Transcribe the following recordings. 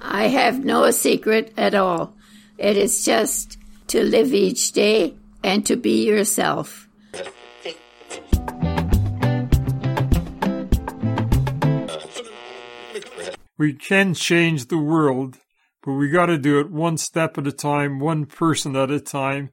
I have no secret at all. It is just to live each day and to be yourself. We can change the world, but we got to do it one step at a time, one person at a time.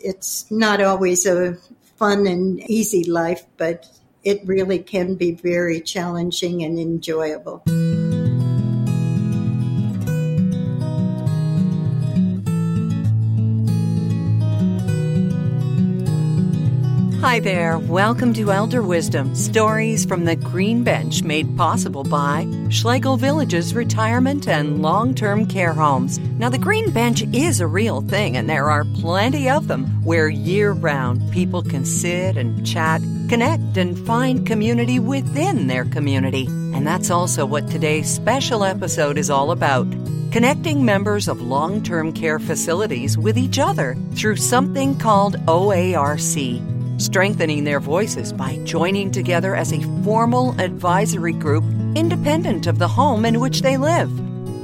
It's not always a fun and easy life, but it really can be very challenging and enjoyable. Hi there. Welcome to Elder Wisdom Stories from the Green Bench, made possible by Schlegel Villages Retirement and Long Term Care Homes. Now, the Green Bench is a real thing, and there are plenty of them where year round people can sit and chat, connect, and find community within their community. And that's also what today's special episode is all about connecting members of long term care facilities with each other through something called OARC strengthening their voices by joining together as a formal advisory group independent of the home in which they live.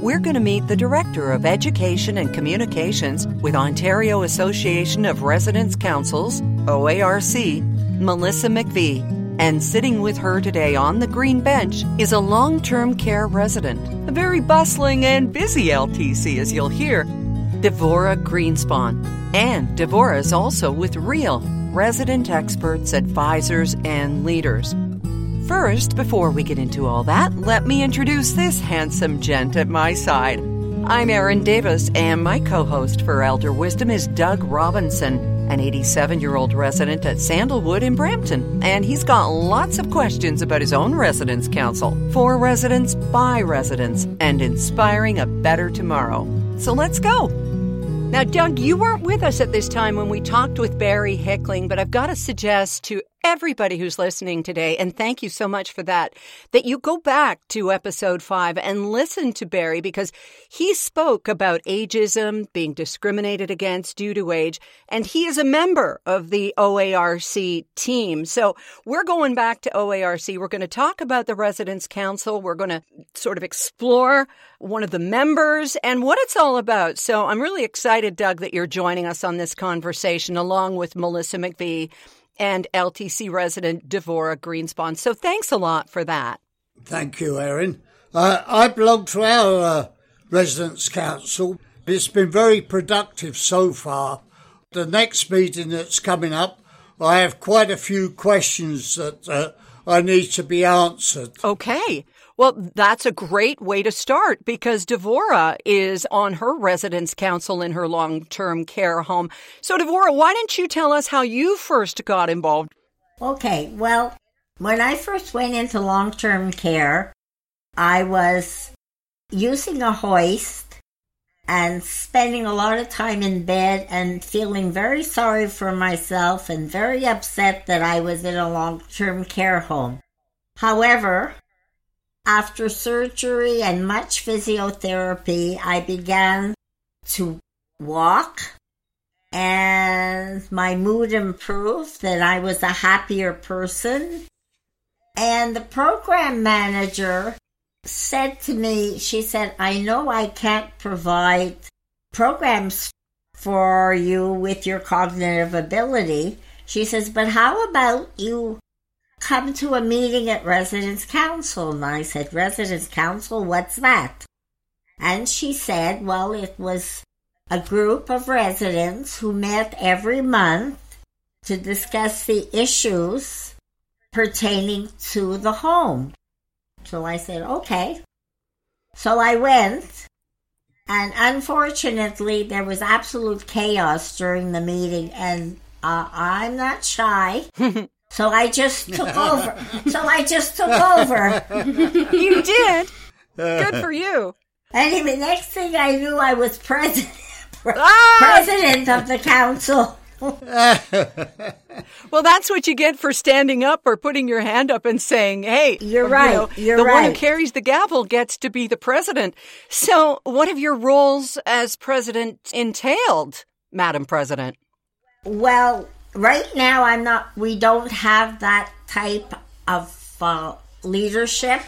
We're going to meet the Director of Education and Communications with Ontario Association of Residents Councils, OARC, Melissa McVie. And sitting with her today on the green bench is a long term care resident, a very bustling and busy LTC, as you'll hear, Devora Greenspan. And Devora is also with REAL, resident experts, advisors, and leaders. First, before we get into all that, let me introduce this handsome gent at my side. I'm Erin Davis, and my co host for Elder Wisdom is Doug Robinson, an 87 year old resident at Sandalwood in Brampton. And he's got lots of questions about his own residence council for residents, by residents, and inspiring a better tomorrow. So let's go. Now, Doug, you weren't with us at this time when we talked with Barry Hickling, but I've got to suggest to everybody who's listening today, and thank you so much for that, that you go back to episode five and listen to Barry because he spoke about ageism, being discriminated against due to age, and he is a member of the OARC team. So we're going back to OARC. We're going to talk about the Residents Council. We're going to sort of explore one of the members and what it's all about. So I'm really excited, Doug, that you're joining us on this conversation along with Melissa McVie and LTC resident Devora Greenspan. So thanks a lot for that. Thank you, Erin. Uh, I belong to our uh, Residents Council. It's been very productive so far. The next meeting that's coming up, I have quite a few questions that uh, I need to be answered. Okay. Well, that's a great way to start because Devora is on her residence council in her long term care home. So, Devora, why don't you tell us how you first got involved? Okay, well, when I first went into long term care, I was using a hoist and spending a lot of time in bed and feeling very sorry for myself and very upset that I was in a long term care home. However, after surgery and much physiotherapy, I began to walk and my mood improved that I was a happier person. And the program manager said to me, she said, I know I can't provide programs for you with your cognitive ability. She says, but how about you come to a meeting at Residence Council. And I said, Residence Council, what's that? And she said, well, it was a group of residents who met every month to discuss the issues pertaining to the home. So I said, okay. So I went, and unfortunately, there was absolute chaos during the meeting, and uh, I'm not shy. So I just took over. so I just took over. you did. Good for you. Anyway, next thing I knew, I was president, ah! president of the council. well, that's what you get for standing up or putting your hand up and saying, "Hey, you're right. know, you're the right. one who carries the gavel gets to be the president." So, what have your roles as president entailed, Madam President? Well, right now I'm not we don't have that type of uh, leadership.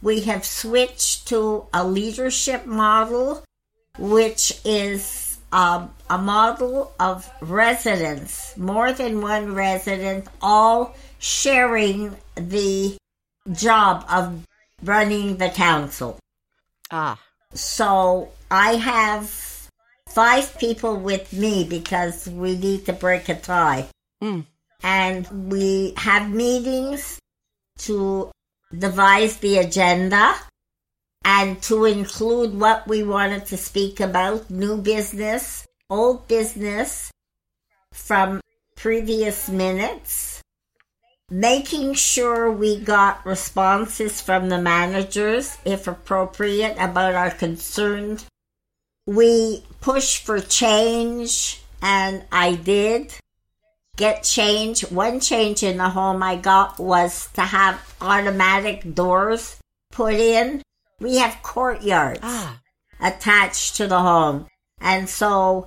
We have switched to a leadership model, which is um, a model of residents, more than one resident, all sharing the job of running the council. Ah. So I have five people with me because we need to break a tie. Mm. And we have meetings to devise the agenda and to include what we wanted to speak about new business, old business from previous minutes, making sure we got responses from the managers, if appropriate, about our concerns. We push for change, and I did get change. One change in the home I got was to have automatic doors put in. We have courtyards Ah. attached to the home. And so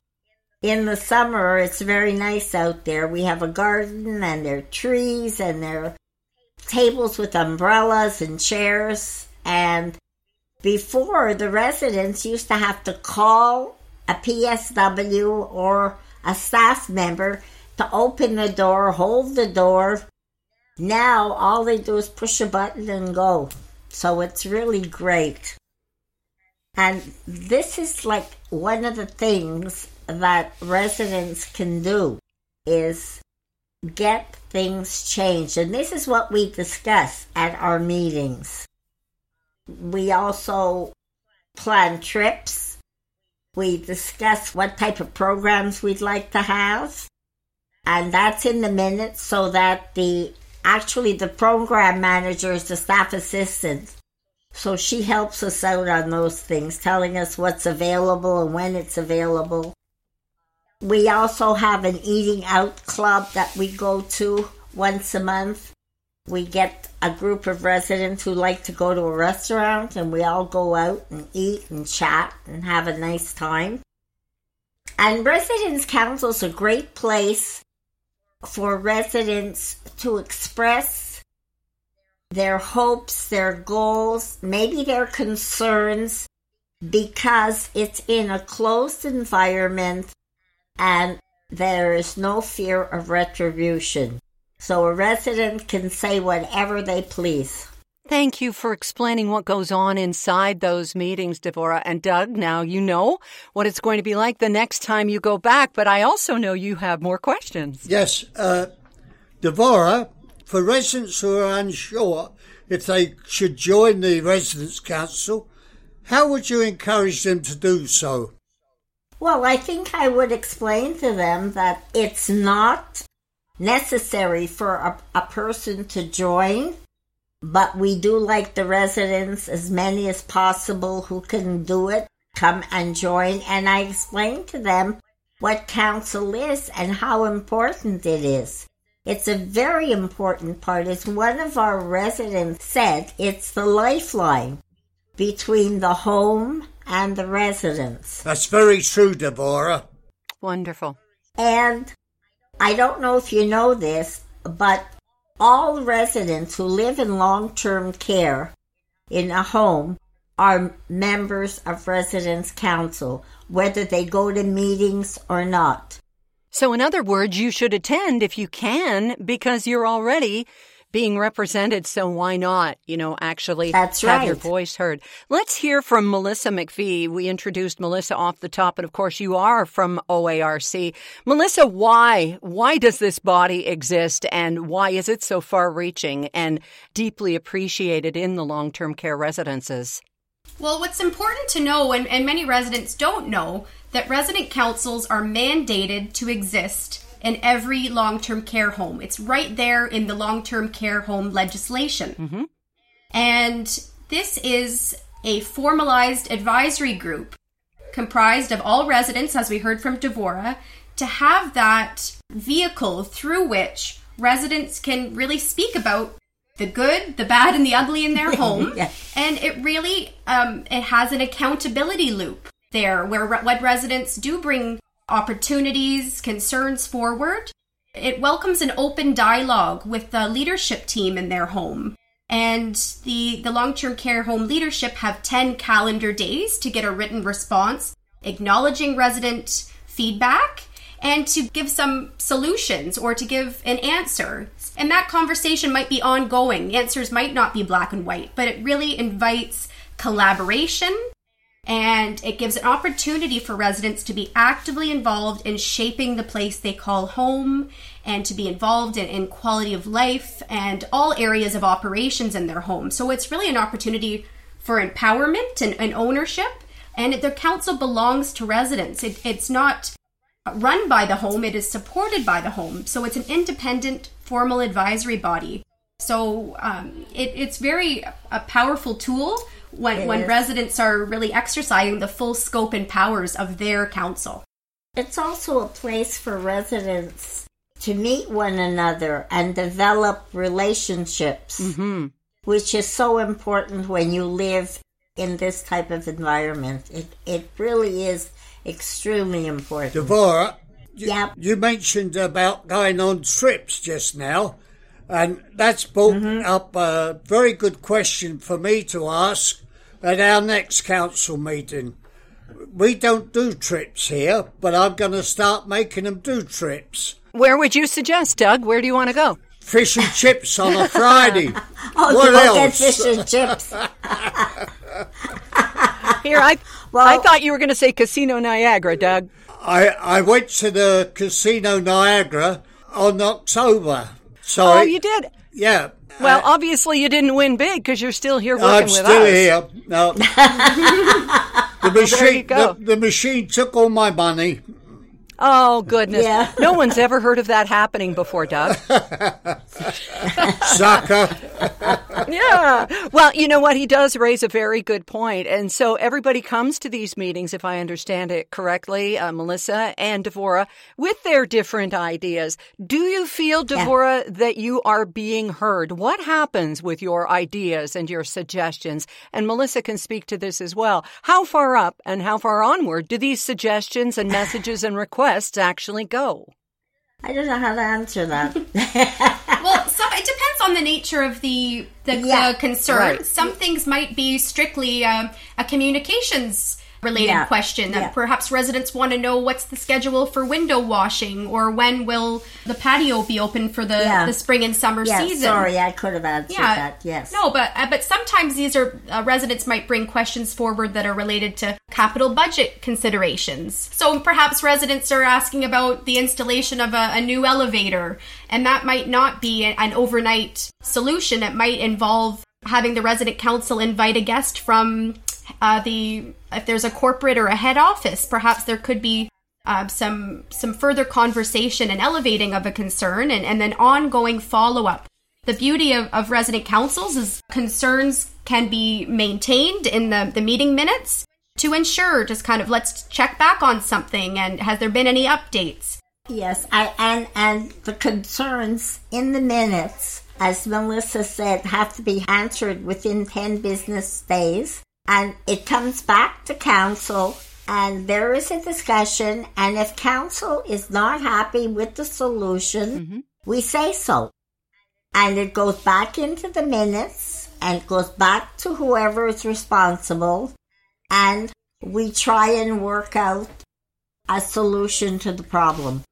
in the summer, it's very nice out there. We have a garden and there are trees and there are tables with umbrellas and chairs. And before, the residents used to have to call a PSW or a staff member to open the door, hold the door. Now, all they do is push a button and go. So it's really great. And this is like one of the things that residents can do is get things changed. And this is what we discuss at our meetings. We also plan trips. We discuss what type of programs we'd like to have. And that's in the minutes so that the actually the program manager is the staff assistant. So she helps us out on those things, telling us what's available and when it's available. We also have an eating out club that we go to once a month. We get a group of residents who like to go to a restaurant and we all go out and eat and chat and have a nice time. And Residents Council is a great place for residents to express their hopes, their goals, maybe their concerns, because it's in a closed environment and there is no fear of retribution. So a resident can say whatever they please. Thank you for explaining what goes on inside those meetings, Devora. And Doug, now you know what it's going to be like the next time you go back, but I also know you have more questions. Yes, uh, Devora, for residents who are unsure if they should join the Residents' Council, how would you encourage them to do so? Well, I think I would explain to them that it's not necessary for a, a person to join, but we do like the residents, as many as possible who can do it, come and join. And I explain to them what council is and how important it is. It's a very important part. As one of our residents said, it's the lifeline between the home and the residents. That's very true, Deborah. Wonderful. And I don't know if you know this, but all residents who live in long term care in a home are members of Residents Council, whether they go to meetings or not. So, in other words, you should attend if you can because you're already being represented. So, why not, you know, actually That's have your voice heard? Let's hear from Melissa McVie. We introduced Melissa off the top, and of course, you are from OARC. Melissa, why? Why does this body exist and why is it so far reaching and deeply appreciated in the long term care residences? Well, what's important to know, and, and many residents don't know, that resident councils are mandated to exist in every long term care home. It's right there in the long term care home legislation. And this is a formalized advisory group comprised of all residents, as we heard from Devora, to have that vehicle through which residents can really speak about the good, the bad, and the ugly in their home. Yeah. And it really um, it has an accountability loop there, where re- what residents do bring opportunities, concerns forward, It welcomes an open dialogue with the leadership team in their home. And the, the long term care home leadership have 10 calendar days to get a written response acknowledging resident feedback and to give some solutions or to give an answer. And that conversation might be ongoing. Answers might not be black and white, but it really invites collaboration and it gives an opportunity for residents to be actively involved in shaping the place they call home and to be involved in, in quality of life and all areas of operations in their home. So it's really an opportunity for empowerment and, and ownership. And the council belongs to residents. It, it's not run by the home, it is supported by the home. So it's an independent formal advisory body. So um, it, it's very a powerful tool when, It when is. residents are really exercising the full scope and powers of their council. It's also a place for residents to meet one another and develop relationships, which is so important when you live in this type of environment. It, it really is extremely important. Devora, you, Yep. you mentioned about going on trips just now, and that's brought Mm-hmm. up a very good question for me to ask at our next council meeting. We don't do trips here, but I'm going to start making them do trips. Where would you suggest, Doug? Where do you want to go? Fish and chips on a Friday. Oh, what you will get else? fish and chips. Here, I Well- I thought you were going to say Casino Niagara, Doug. I, I went to the Casino Niagara on October. So Oh, you did. yeah. Well, I- obviously you didn't win big because you're still here working I'm with still us. here. No. the machine, go. The, the machine took all my money. Oh goodness! Yeah. No one's ever heard of that happening before, Doug. Sucker. yeah. Well, you know what? He does raise a very good point. And so everybody comes to these meetings, if I understand it correctly, uh, Melissa and Devora, with their different ideas. Do you feel, Devora, that you are being heard? What happens with your ideas and your suggestions? And Melissa can speak to this as well. How far up and how far onward do these suggestions and messages and requests actually go? I don't know how to answer that. Well, some, it depends on the nature of the the, Yeah, the concern. right. Some things might be strictly um, a communications related Yeah, question. yeah. Uh, Perhaps residents want to know what's the schedule for window washing, or when will the patio be open for the, Yeah. the spring and summer yeah, season. sorry, I could have answered Yeah. that. Yes. No, but uh, but sometimes these are uh, residents might bring questions forward that are related to capital budget considerations. So perhaps residents are asking about the installation of a, a new elevator, and that might not be a- an overnight solution. It might involve having the resident council invite a guest from uh, the if there's a corporate or a head office. Perhaps there could be um, some some further conversation and elevating of a concern and, and then ongoing follow up. The beauty of, of resident councils is concerns can be maintained in the, the meeting minutes to ensure just kind of let's check back on something and has there been any updates? Yes, I, and and the concerns in the minutes, as Melissa said, have to be answered within ten business days, and it comes back to council, and there is a discussion, and if council is not happy with the solution, mm-hmm. we say so, and it goes back into the minutes, and goes back to whoever is responsible, and we try and work out a solution to the problem.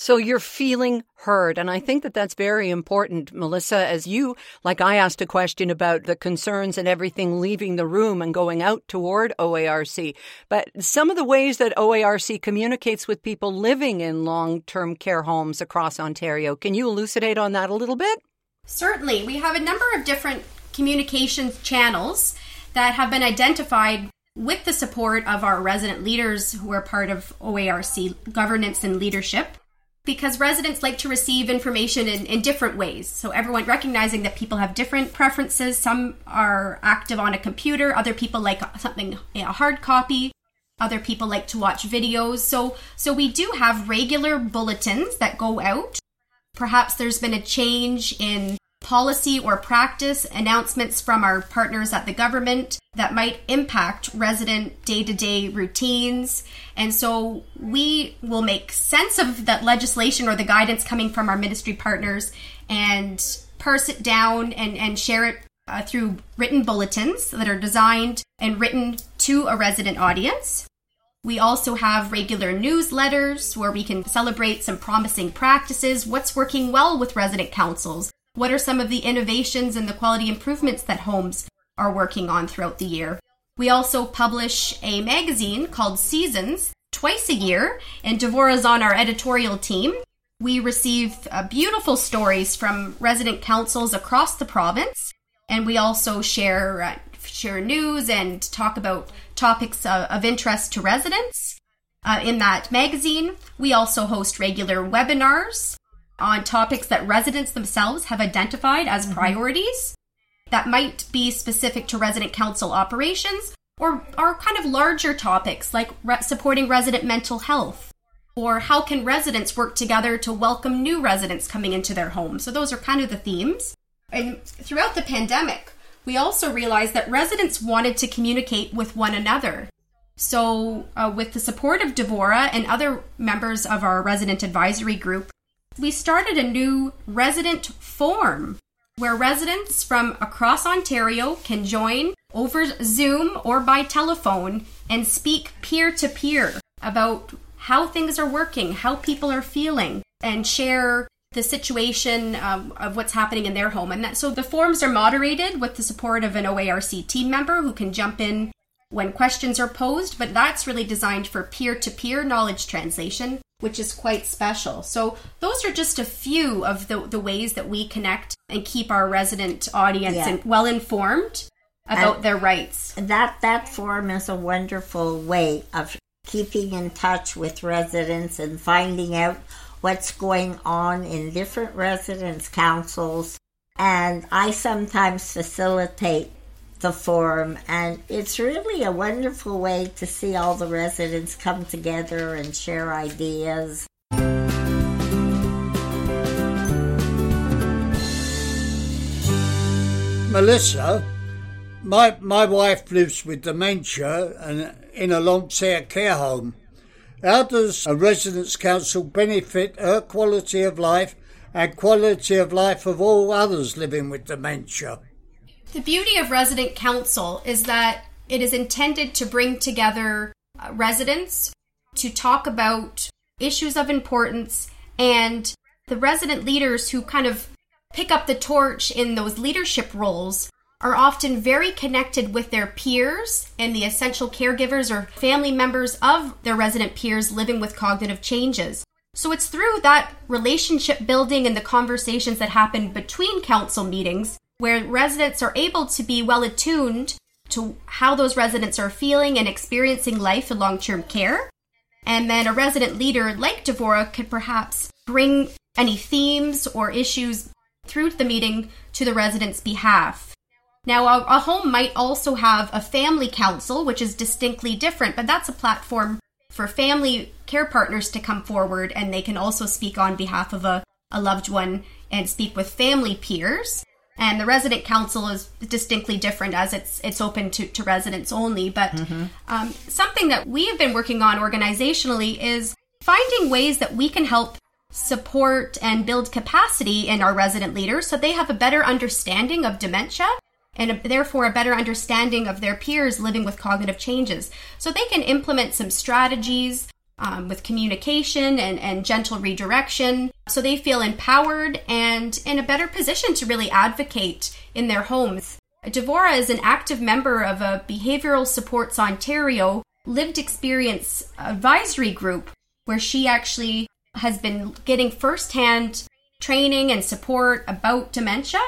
So you're feeling heard. And I think that that's very important, Melissa, as you, like I asked a question about the concerns and everything leaving the room and going out toward OARC. But some of the ways that OARC communicates with people living in long term care homes across Ontario, can you elucidate on that a little bit? Certainly. We have a number of different communications channels that have been identified with the support of our resident leaders who are part of OARC governance and leadership. Because residents like to receive information in, in different ways. So, everyone recognizing that people have different preferences. Some are active on a computer, other people like something, a hard copy, other people like to watch videos. So, so we do have regular bulletins that go out Perhaps there's been a change in policy or practice announcements from our partners at the government that might impact resident day to day routines. And so we will make sense of that legislation or the guidance coming from our ministry partners and parse it down and, and share it uh, through written bulletins that are designed and written to a resident audience. We also have regular newsletters where we can celebrate some promising practices, what's working well with resident councils, what are some of the innovations and the quality improvements that homes are working on throughout the year. We also publish a magazine called Seasons twice a year, and Devora's on our editorial team. We receive uh, beautiful stories from resident councils across the province, and we also share uh, share news and talk about topics uh, of interest to residents. Uh, in that magazine, we also host regular webinars on topics that residents themselves have identified as mm-hmm. priorities that might be specific to resident council operations or are kind of larger topics like re- supporting resident mental health or how can residents work together to welcome new residents coming into their home. So those are kind of the themes. And throughout the pandemic, we also realized that residents wanted to communicate with one another. So, uh, with the support of Devora and other members of our resident advisory group, we started a new resident forum where residents from across Ontario can join over Zoom or by telephone and speak peer to peer about how things are working, how people are feeling, and share the situation um, of what's happening in their home. And that, so the forums are moderated with the support of an OARC team member who can jump in when questions are posed, but that's really designed for peer to peer knowledge translation, which is quite special. So, those are just a few of the, the ways that we connect and keep our resident audience yeah. well informed about and their rights. That, that forum is a wonderful way of keeping in touch with residents and finding out what's going on in different residence councils. And I sometimes facilitate the forum, and it's really a wonderful way to see all the residents come together and share ideas. Melissa, my my wife lives with dementia and in a long term care home. How does a residence council benefit her quality of life and quality of life of all others living with dementia? The beauty of resident council is that it is intended to bring together uh, residents to talk about issues of importance and the resident leaders who kind of pick up the torch in those leadership roles are often very connected with their peers and the essential caregivers or family members of their resident peers living with cognitive changes. So it's through that relationship building and the conversations that happen between council meetings where residents are able to be well attuned to how those residents are feeling and experiencing life in long term care. And then a resident leader like Devora could perhaps bring any themes or issues through the meeting to the residents' behalf. Now, a, a, home might also have a family council, which is distinctly different, but that's a platform for family care partners to come forward and they can also speak on behalf of a, a loved one and speak with family peers. And the resident council is distinctly different as it's it's open to, to residents only. But mm-hmm. um, something that we have been working on organizationally is finding ways that we can help support and build capacity in our resident leaders so they have a better understanding of dementia and a, therefore a better understanding of their peers living with cognitive changes. So they can implement some strategies um, with communication and, and gentle redirection so they feel empowered and in a better position to really advocate in their homes. Devora is an active member of a Behavioral Supports Ontario lived experience advisory group where she actually has been getting firsthand training and support about dementia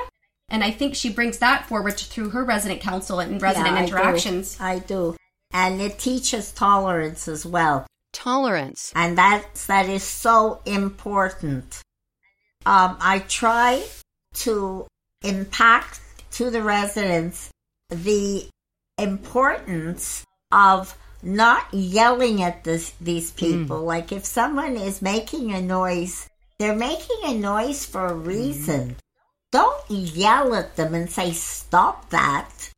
and I think she brings that forward through her resident council and resident yeah, interactions. Do. I do. And it teaches tolerance as well. Tolerance. And that's, that is so important. Um, I try to impact to the residents the importance of not yelling at this, these people. Mm. Like if someone is making a noise, they're making a noise for a reason. Mm. don't yell at them and say, stop that.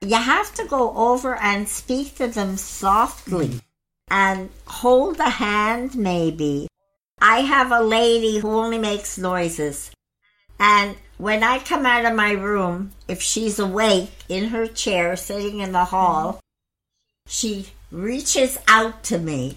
You have to go over and speak to them softly and hold a hand, maybe. I have a lady who only makes noises. And when I come out of my room, if she's awake in her chair sitting in the hall, she reaches out to me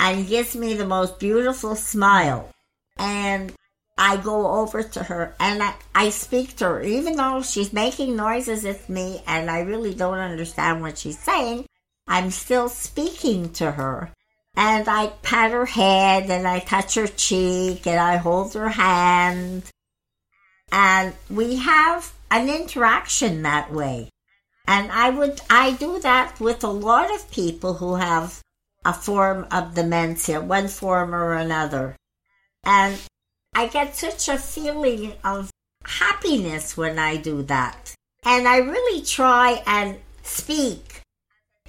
and gives me the most beautiful smile. And I go over to her and I, I speak to her, even though she's making noises at me and I really don't understand what she's saying. I'm still speaking to her. And I pat her head and I touch her cheek and I hold her hand. And we have an interaction that way. And I would, I do that with a lot of people who have a form of dementia, one form or another. And I get such a feeling of happiness when I do that. And I really try and speak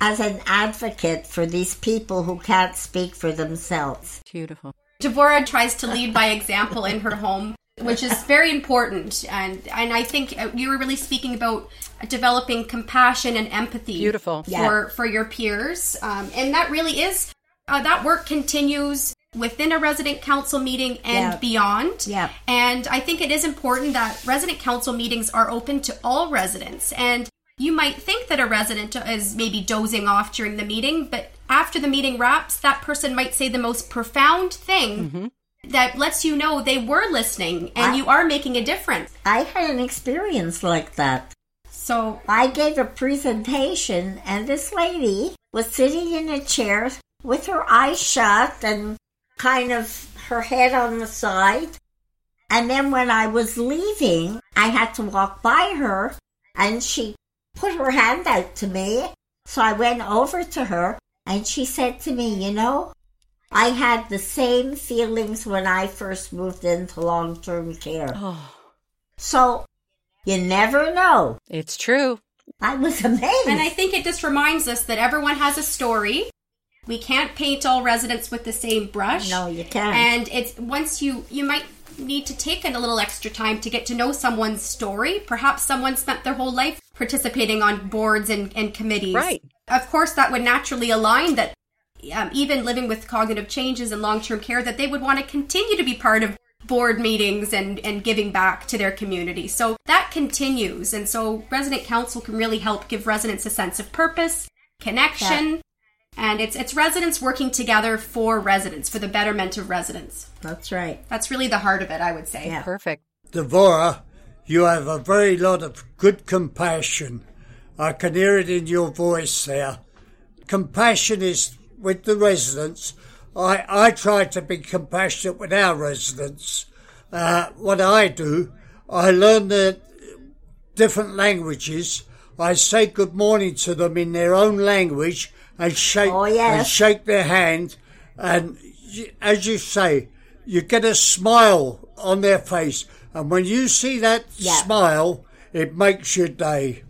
as an advocate for these people who can't speak for themselves. Beautiful. Devora tries to lead by example in her home, which is very important. And and I think uh, you were really speaking about developing compassion and empathy. Beautiful. for Yeah. for your peers, um, and that really is uh, that work continues within a resident council meeting and Yeah. beyond. Yeah. And I think it is important that resident council meetings are open to all residents. And you might think that a resident is maybe dozing off during the meeting, but after the meeting wraps, that person might say the most profound thing mm-hmm. that lets you know they were listening and I- you are making a difference. I had an experience like that. So, I gave a presentation, and this lady was sitting in a chair with her eyes shut and kind of her head on the side. And then when I was leaving, I had to walk by her, and she put her hand out to me. So I went over to her, and she said to me, You know, I had the same feelings when I first moved into long term care. Oh, So you never know. it's true. I was amazed. and I think it just reminds us that everyone has a story. We can't paint all residents with the same brush. No, you can't. And it's once you you might need to take a little extra time to get to know someone's story. Perhaps someone spent their whole life participating on boards and, and committees. Right. Of course, that would naturally align that um, even living with cognitive changes and long term care, that they would want to continue to be part of board meetings and, and giving back to their community. So that continues. And so resident council can really help give residents a sense of purpose, connection, and it's it's residents working together for residents, for the betterment of residents. That's right. That's really the heart of it, I would say. Yeah. Perfect. Devora, you have a very lot of good compassion. I can hear it in your voice there. Compassion is with the residents. I, I try to be compassionate with our residents. Uh, what I do, I learn the different languages. I say good morning to them in their own language and shake Oh, yes. and shake their hand. And as you say, you get a smile on their face, and when you see that Yeah. smile, it makes your day.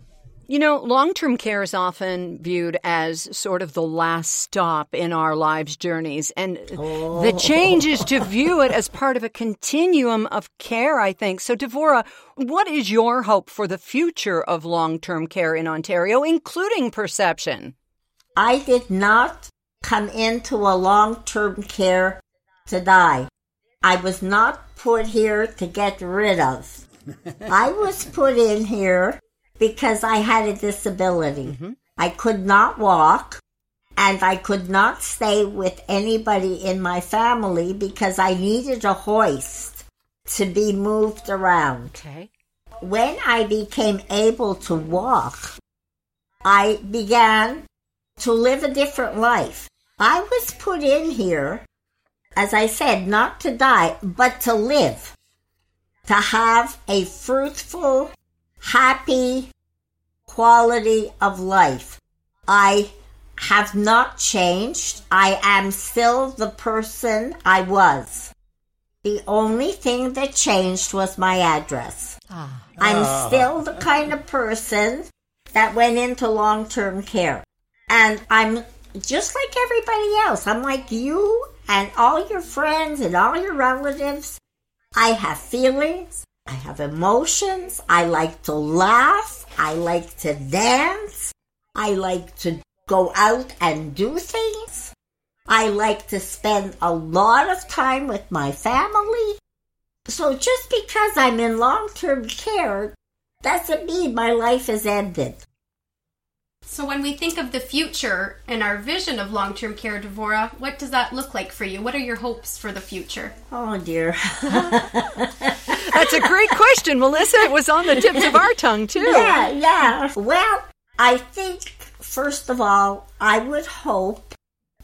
You know, long term care is often viewed as sort of the last stop in our lives' journeys. And the oh. change is to view it as part of a continuum of care, I think. So, Devora, what is your hope for the future of long term care in Ontario, including perception? I did not come into a long term care to die. I was not put here to get rid of. I was put in here because I had a disability. Mm-hmm. I could not walk and I could not stay with anybody in my family because I needed a hoist to be moved around. Okay. when I became able to walk, I began to live a different life. I was put in here, as I said, not to die, but to live, to have a fruitful, happy quality of life. I have not changed. I am still the person I was. The only thing that changed was my address. Ah. I'm ah. still the kind of person that went into long term care. And I'm just like everybody else. I'm like you and all your friends and all your relatives. I have feelings. I have emotions. I like to laugh. I like to dance. I like to go out and do things. I like to spend a lot of time with my family. So just because I'm in long term care doesn't mean my life is ended. So when we think of the future and our vision of long-term care, Devora, what does that look like for you? What are your hopes for the future? Oh dear. That's a great question, Melissa. It was on the tips of our tongue, too. Yeah, yeah. Well, I think, first of all, I would hope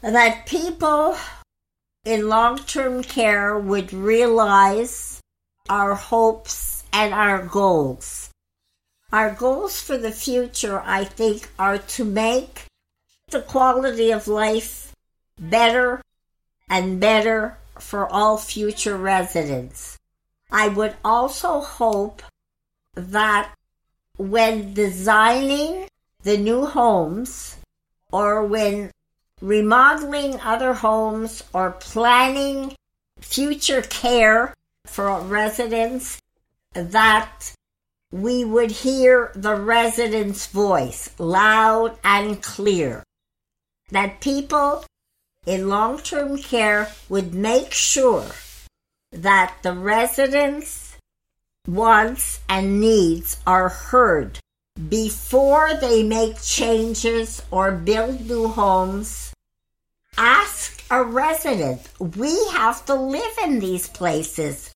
that people in long term care would realize our hopes and our goals. Our goals for the future, I think, are to make the quality of life better and better for all future residents. I would also hope that when designing the new homes or when remodeling other homes or planning future care for residents, that we would hear the resident's voice loud and clear. That people in long term care would make sure that the residents' wants and needs are heard before they make changes or build new homes. Ask a resident. We have to live in these places.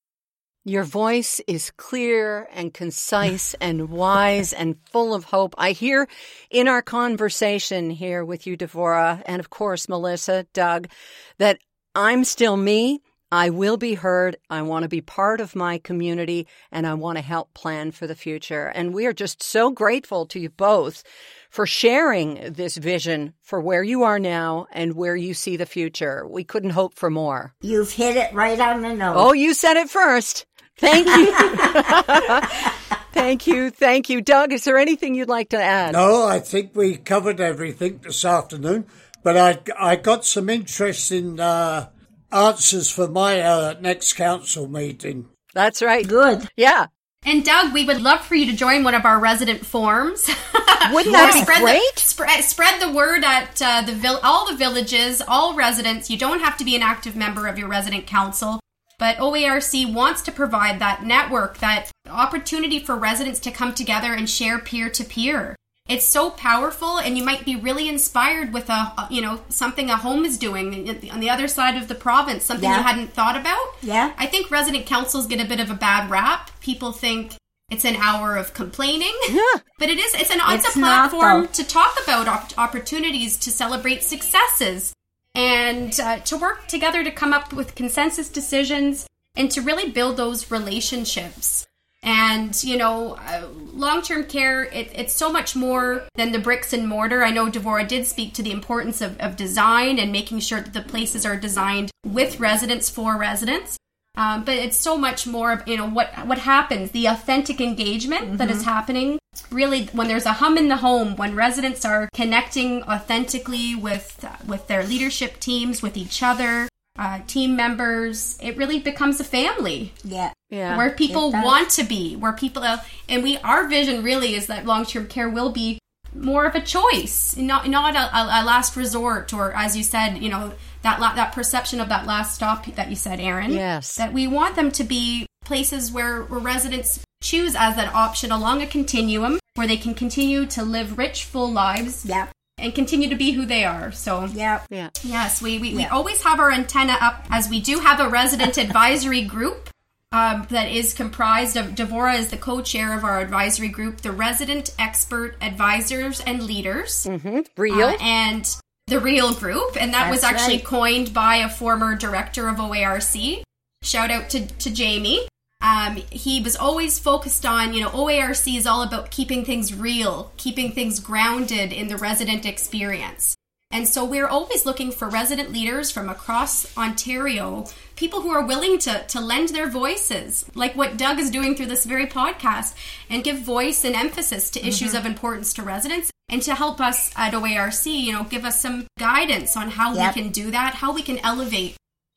Your voice is clear and concise and wise and full of hope. I hear in our conversation here with you, Devora, and of course, Melissa, Doug, that I'm still me. I will be heard. I want to be part of my community and I want to help plan for the future. And we are just so grateful to you both for sharing this vision for where you are now and where you see the future. We couldn't hope for more. You've hit it right on the nose. Oh, you said it first. Thank you. thank you. Thank you. Doug, is there anything you'd like to add? No, I think we covered everything this afternoon, but I, I got some interesting uh, answers for my uh, next council meeting. That's right. Good. Yeah. And Doug, we would love for you to join one of our resident forums. Wouldn't that be spread great? The, spread, spread the word at uh, the vill- all the villages, all residents. You don't have to be an active member of your resident council. But OARC wants to provide that network, that opportunity for residents to come together and share peer to peer. It's so powerful, and you might be really inspired with a, you know, something a home is doing on the other side of the province, something Yeah. you hadn't thought about. Yeah. I think resident councils get a bit of a bad rap. People think it's an hour of complaining, yeah. but it is. It's an. It's, It's a platform to talk about op- opportunities to celebrate successes and uh, to work together to come up with consensus decisions and to really build those relationships. And you know, uh, long-term care it, it's so much more than the bricks and mortar. I know Devora did speak to the importance of, of design and making sure that the places are designed with residents for residents. Um, but it's so much more of you know what what happens the authentic engagement that is happening really when there's a hum in the home when residents are connecting authentically with uh, with their leadership teams with each other uh, team members it really becomes a family Yeah. Yeah. where people want to be where people uh, and we our vision really is that long-term care will be more of a choice not not a, a, a last resort or as you said you know that la- that perception of that last stop that you said Erin Yes. that we want them to be places where, where residents choose as that option along a continuum where they can continue to live rich full lives Yeah. and continue to be who they are so Yeah. Yeah. Yes, we, we, we always have our antenna up as we do have a resident advisory group um, that is comprised of Devora is the co-chair of our advisory group, the resident expert advisors and leaders, Mm-hmm. Real. uh, and the real group, and that was actually right. coined by a former director of OARC. Shout out to, to Jamie. Um, he was always focused on, you know, OARC is all about keeping things real, keeping things grounded in the resident experience. And so we're always looking for resident leaders from across Ontario, people who are willing to, to lend their voices, like what Doug is doing through this very podcast, and give voice and emphasis to issues of importance to residents and to help us at OARC, you know, give us some guidance on how Yep. we can do that, how we can elevate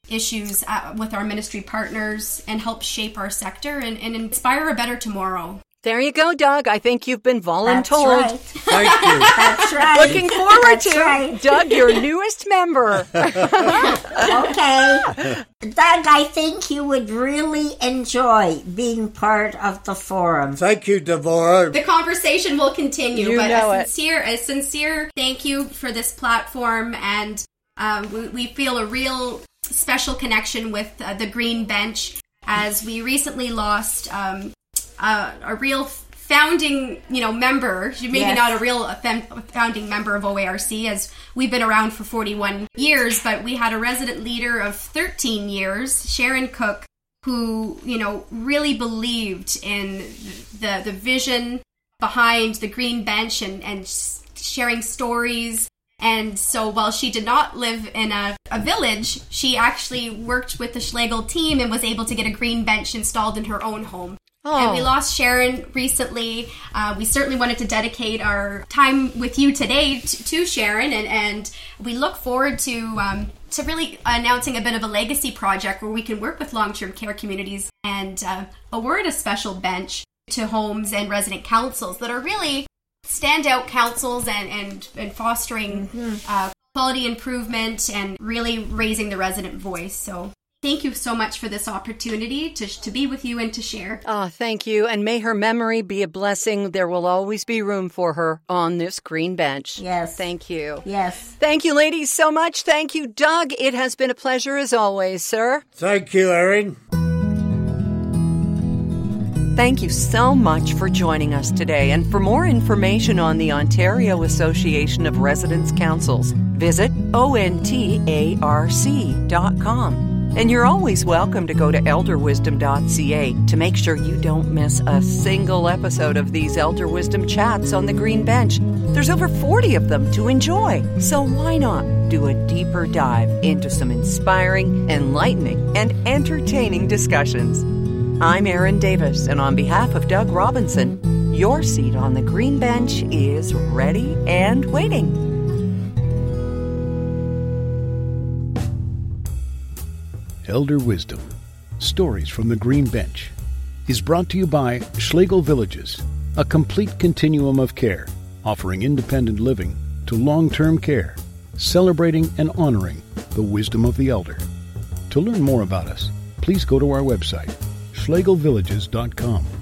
issues uh, with our ministry partners and help shape our sector and, and inspire a better tomorrow. There you go, Doug. I think you've been voluntold. That's right. Thank you. That's right. Looking forward That's to right. Doug, your newest member. Okay. Doug, I think you would really enjoy being part of the forum. Thank you, Devora. The conversation will continue, You but know a it. sincere, a sincere thank you for this platform, and um, we, we feel a real special connection with uh, the Green Bench as we recently lost um, uh, a real founding, you know, member. Maybe Yes. not a real founding member of OARC, as we've been around for 41 years, but we had a resident leader of 13 years, Sharon Cook, who you know really believed in the the vision behind the green bench and and sharing stories and so while she did not live in a, a village she actually worked with the schlegel team and was able to get a green bench installed in her own home and we Oh. lost Sharon recently. Uh, we certainly wanted to dedicate our time with you today to, to Sharon, and, and we look forward to um, to really announcing a bit of a legacy project where we can work with long term care communities and uh, award a special bench to homes and resident councils that are really standout councils and and, and fostering uh, quality improvement and really raising the resident voice. So. Thank you so much for this opportunity to, to be with you and to share. Oh, thank you. And may her memory be a blessing. There will always be room for her on this green bench. Yes. Thank you. Yes. Thank you, ladies, so much. Thank you, Doug. It has been a pleasure as always, sir. Thank you, Erin. Thank you so much for joining us today. And for more information on the Ontario Association of Residents Councils, visit ontarc.com. And you're always welcome to go to elderwisdom.ca to make sure you don't miss a single episode of these Elder Wisdom chats on the Green Bench. There's over 40 of them to enjoy. So why not do a deeper dive into some inspiring, enlightening, and entertaining discussions? I'm Erin Davis, and on behalf of Doug Robinson, your seat on the green bench is ready and waiting. Elder Wisdom Stories from the Green Bench is brought to you by Schlegel Villages, a complete continuum of care, offering independent living to long term care, celebrating and honoring the wisdom of the elder. To learn more about us, please go to our website, schlegelvillages.com.